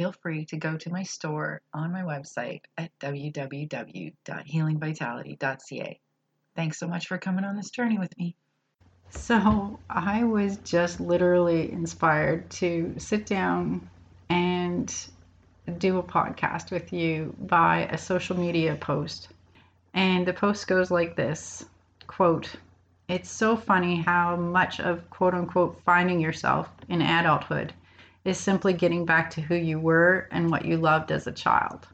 feel free to go to my store on my website at www.healingvitality.ca. Thanks so much for coming on this journey with me. So, I was just literally inspired to sit down and do a podcast with you by a social media post. And the post goes like this quote, It's so funny how much of quote unquote finding yourself in adulthood is simply getting back to who you were and what you loved as a child.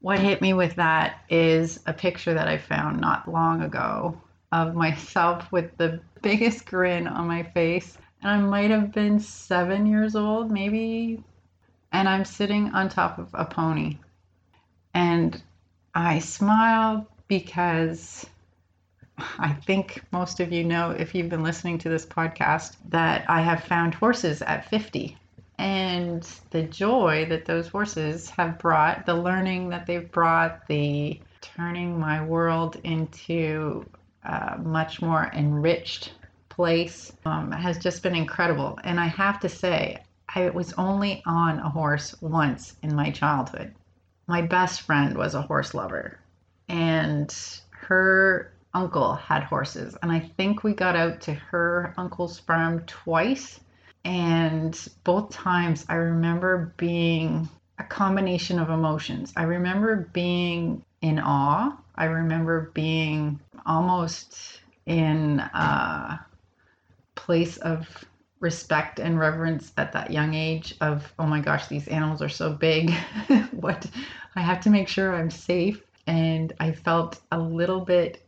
What hit me with that is a picture that I found not long ago of myself with the biggest grin on my face. And I might have been seven years old, maybe. And I'm sitting on top of a pony. And I smiled because I think most of you know, if you've been listening to this podcast, that I have found horses at 50. And the joy that those horses have brought, the learning that they've brought, the turning my world into a much more enriched place um, has just been incredible. And I have to say, I was only on a horse once in my childhood. My best friend was a horse lover, and her uncle had horses, and I think we got out to her uncle's farm twice. And both times I remember being a combination of emotions. I remember being in awe. I remember being almost in a place of respect and reverence at that young age of oh my gosh these animals are so big what i have to make sure i'm safe and i felt a little bit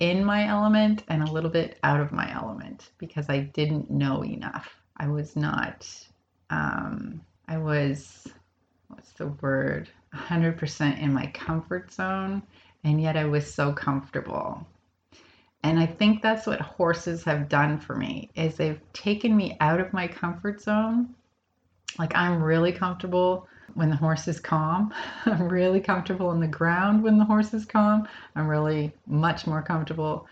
in my element and a little bit out of my element because I didn't know enough. I was not, um, I was, what's the word, 100% in my comfort zone, and yet I was so comfortable. And I think that's what horses have done for me is they've taken me out of my comfort zone. Like I'm really comfortable when the horse is calm. I'm really comfortable on the ground when the horse is calm. I'm really much more comfortable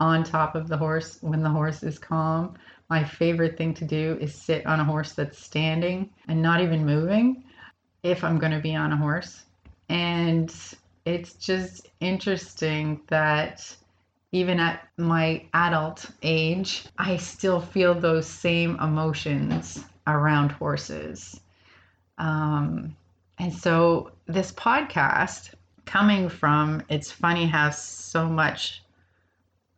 on top of the horse when the horse is calm. My favorite thing to do is sit on a horse that's standing and not even moving if I'm going to be on a horse. And it's just interesting that even at my adult age, I still feel those same emotions around horses. Um, and so this podcast coming from it's funny how so much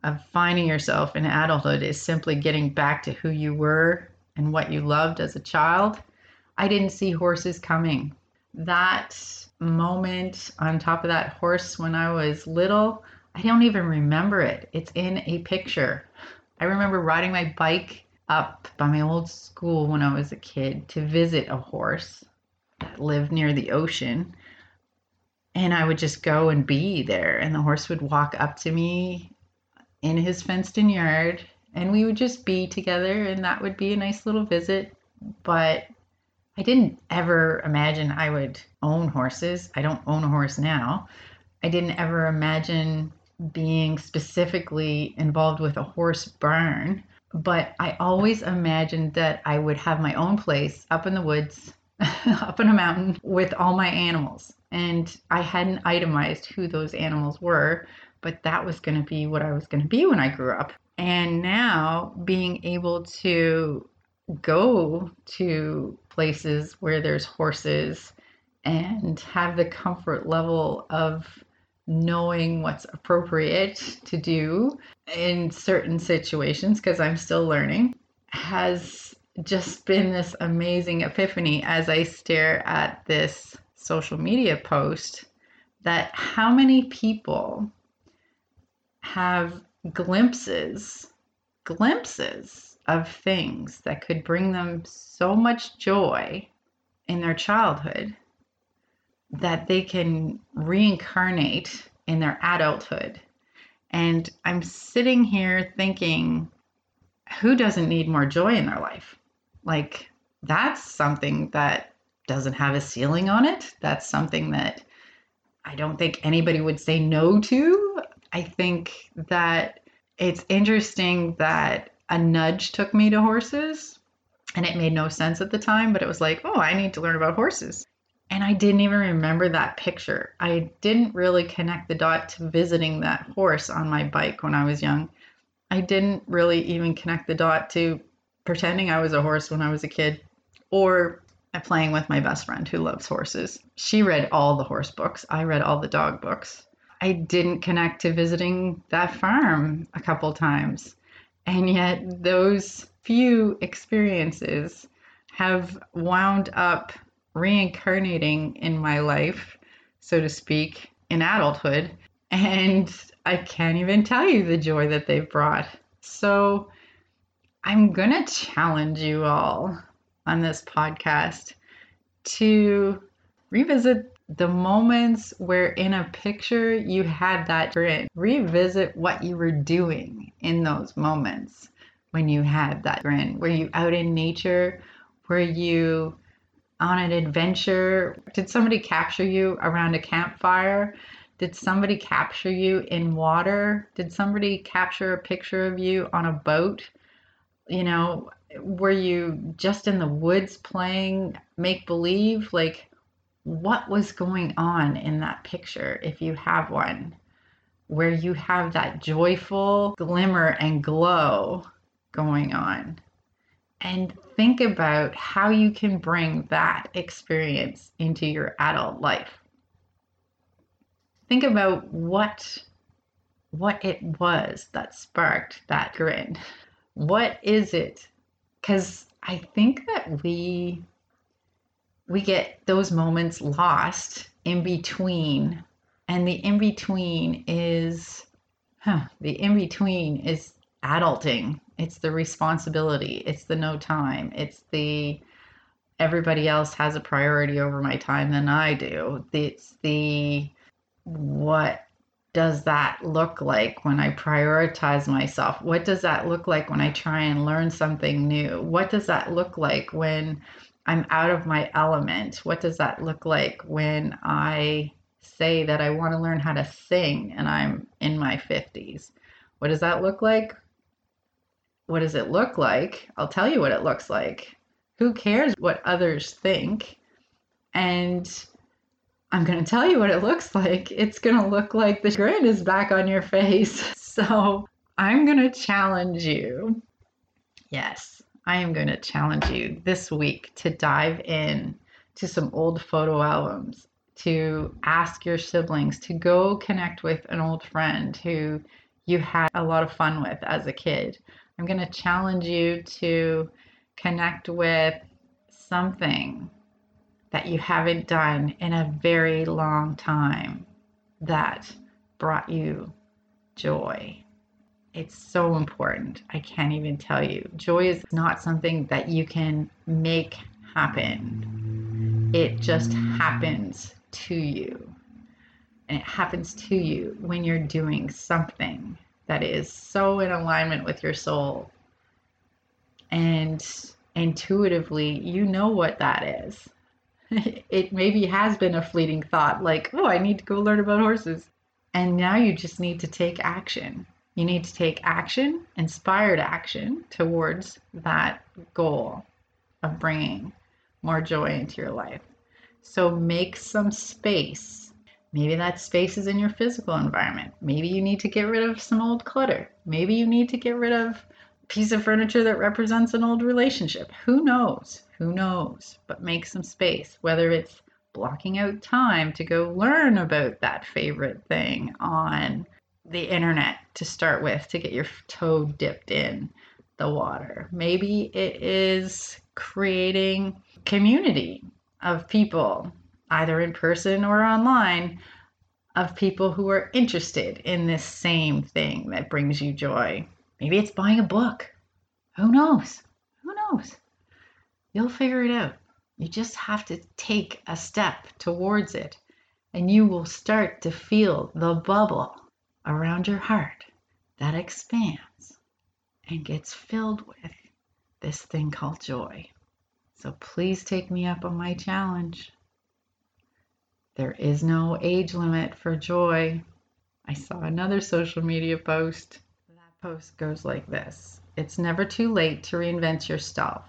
of finding yourself in adulthood is simply getting back to who you were and what you loved as a child. I didn't see horses coming. That moment on top of that horse when I was little, I don't even remember it. It's in a picture. I remember riding my bike up by my old school when I was a kid to visit a horse that lived near the ocean. And I would just go and be there, and the horse would walk up to me in his fenced in yard, and we would just be together, and that would be a nice little visit. But I didn't ever imagine I would own horses. I don't own a horse now. I didn't ever imagine being specifically involved with a horse barn but I always imagined that I would have my own place up in the woods, up in a mountain with all my animals. And I hadn't itemized who those animals were, but that was going to be what I was going to be when I grew up. And now being able to go to places where there's horses and have the comfort level of knowing what's appropriate to do in certain situations because I'm still learning has just been this amazing epiphany as I stare at this social media post that how many people have glimpses glimpses of things that could bring them so much joy in their childhood that they can reincarnate in their adulthood. And I'm sitting here thinking, who doesn't need more joy in their life? Like, that's something that doesn't have a ceiling on it. That's something that I don't think anybody would say no to. I think that it's interesting that a nudge took me to horses and it made no sense at the time, but it was like, oh, I need to learn about horses. And I didn't even remember that picture. I didn't really connect the dot to visiting that horse on my bike when I was young. I didn't really even connect the dot to pretending I was a horse when I was a kid or playing with my best friend who loves horses. She read all the horse books, I read all the dog books. I didn't connect to visiting that farm a couple times. And yet, those few experiences have wound up reincarnating in my life, so to speak, in adulthood. And I can't even tell you the joy that they've brought. So I'm going to challenge you all on this podcast to revisit the moments where in a picture you had that grin. Revisit what you were doing in those moments when you had that grin. Were you out in nature? Were you on an adventure? Did somebody capture you around a campfire? Did somebody capture you in water? Did somebody capture a picture of you on a boat? You know, were you just in the woods playing make believe? Like, what was going on in that picture if you have one? Where you have that joyful glimmer and glow going on and think about how you can bring that experience into your adult life. Think about what what it was that sparked that grin. What is it? Cuz I think that we we get those moments lost in between and the in between is huh, the in between is adulting it's the responsibility. It's the no time. It's the everybody else has a priority over my time than I do. It's the what does that look like when I prioritize myself? What does that look like when I try and learn something new? What does that look like when I'm out of my element? What does that look like when I say that I want to learn how to sing and I'm in my 50s? What does that look like what does it look like? I'll tell you what it looks like. Who cares what others think? And I'm going to tell you what it looks like. It's going to look like the grin is back on your face. So I'm going to challenge you. Yes, I am going to challenge you this week to dive in to some old photo albums, to ask your siblings to go connect with an old friend who you had a lot of fun with as a kid I'm going to challenge you to connect with something that you haven't done in a very long time that brought you joy. It's so important. I can't even tell you. Joy is not something that you can make happen, it just happens to you. And it happens to you when you're doing something that is so in alignment with your soul. And intuitively, you know what that is. it maybe has been a fleeting thought, like, oh, I need to go learn about horses. And now you just need to take action. You need to take action, inspired action towards that goal of bringing more joy into your life. So make some space Maybe that space is in your physical environment. Maybe you need to get rid of some old clutter. Maybe you need to get rid of a piece of furniture that represents an old relationship. Who knows? Who knows? But make some space, whether it's blocking out time to go learn about that favorite thing on the internet to start with to get your toe dipped in the water. Maybe it is creating community of people, either in person or online, of people who are interested in this same thing that brings you joy. Maybe it's buying a book. Who knows? Who knows? You'll figure it out. You just have to take a step towards it, and you will start to feel the bubble around your heart that expands and gets filled with this thing called joy. So please take me up on my challenge. There is no age limit for joy. I saw another social media post. That post goes like this It's never too late to reinvent yourself.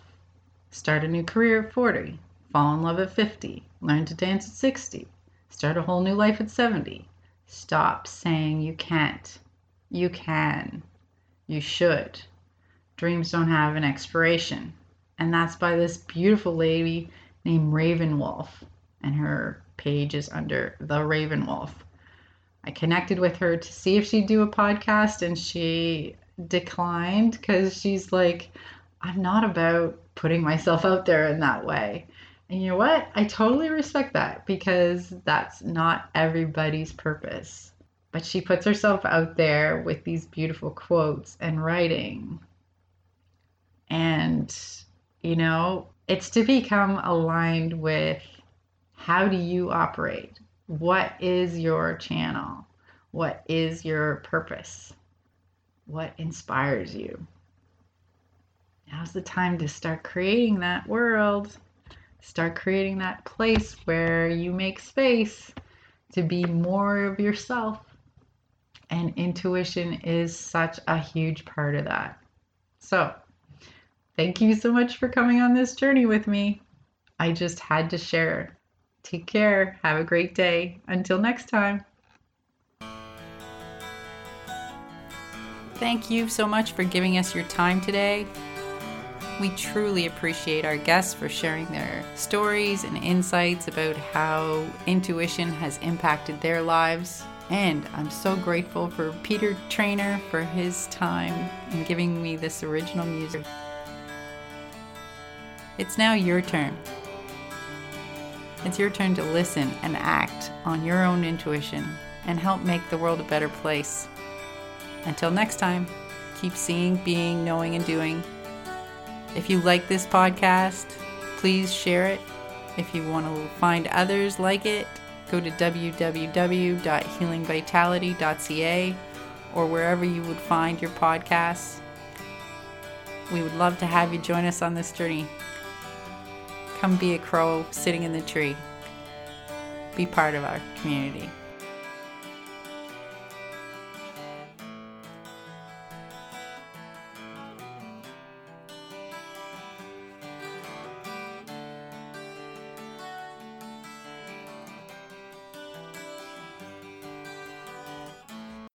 Start a new career at 40, fall in love at 50, learn to dance at 60, start a whole new life at 70. Stop saying you can't. You can. You should. Dreams don't have an expiration. And that's by this beautiful lady named Raven Wolf. And her page is under The Raven Wolf. I connected with her to see if she'd do a podcast, and she declined because she's like, I'm not about putting myself out there in that way. And you know what? I totally respect that because that's not everybody's purpose. But she puts herself out there with these beautiful quotes and writing. And, you know, it's to become aligned with how do you operate? What is your channel? What is your purpose? What inspires you? Now's the time to start creating that world. Start creating that place where you make space to be more of yourself. And intuition is such a huge part of that. So, thank you so much for coming on this journey with me. I just had to share. Take care. Have a great day. Until next time. Thank you so much for giving us your time today. We truly appreciate our guests for sharing their stories and insights about how intuition has impacted their lives. And I'm so grateful for Peter Trainer for his time in giving me this original music. It's now your turn. It's your turn to listen and act on your own intuition and help make the world a better place. Until next time, keep seeing, being, knowing, and doing. If you like this podcast, please share it. If you want to find others like it, go to www.healingvitality.ca or wherever you would find your podcasts. We would love to have you join us on this journey. Come be a crow sitting in the tree. Be part of our community.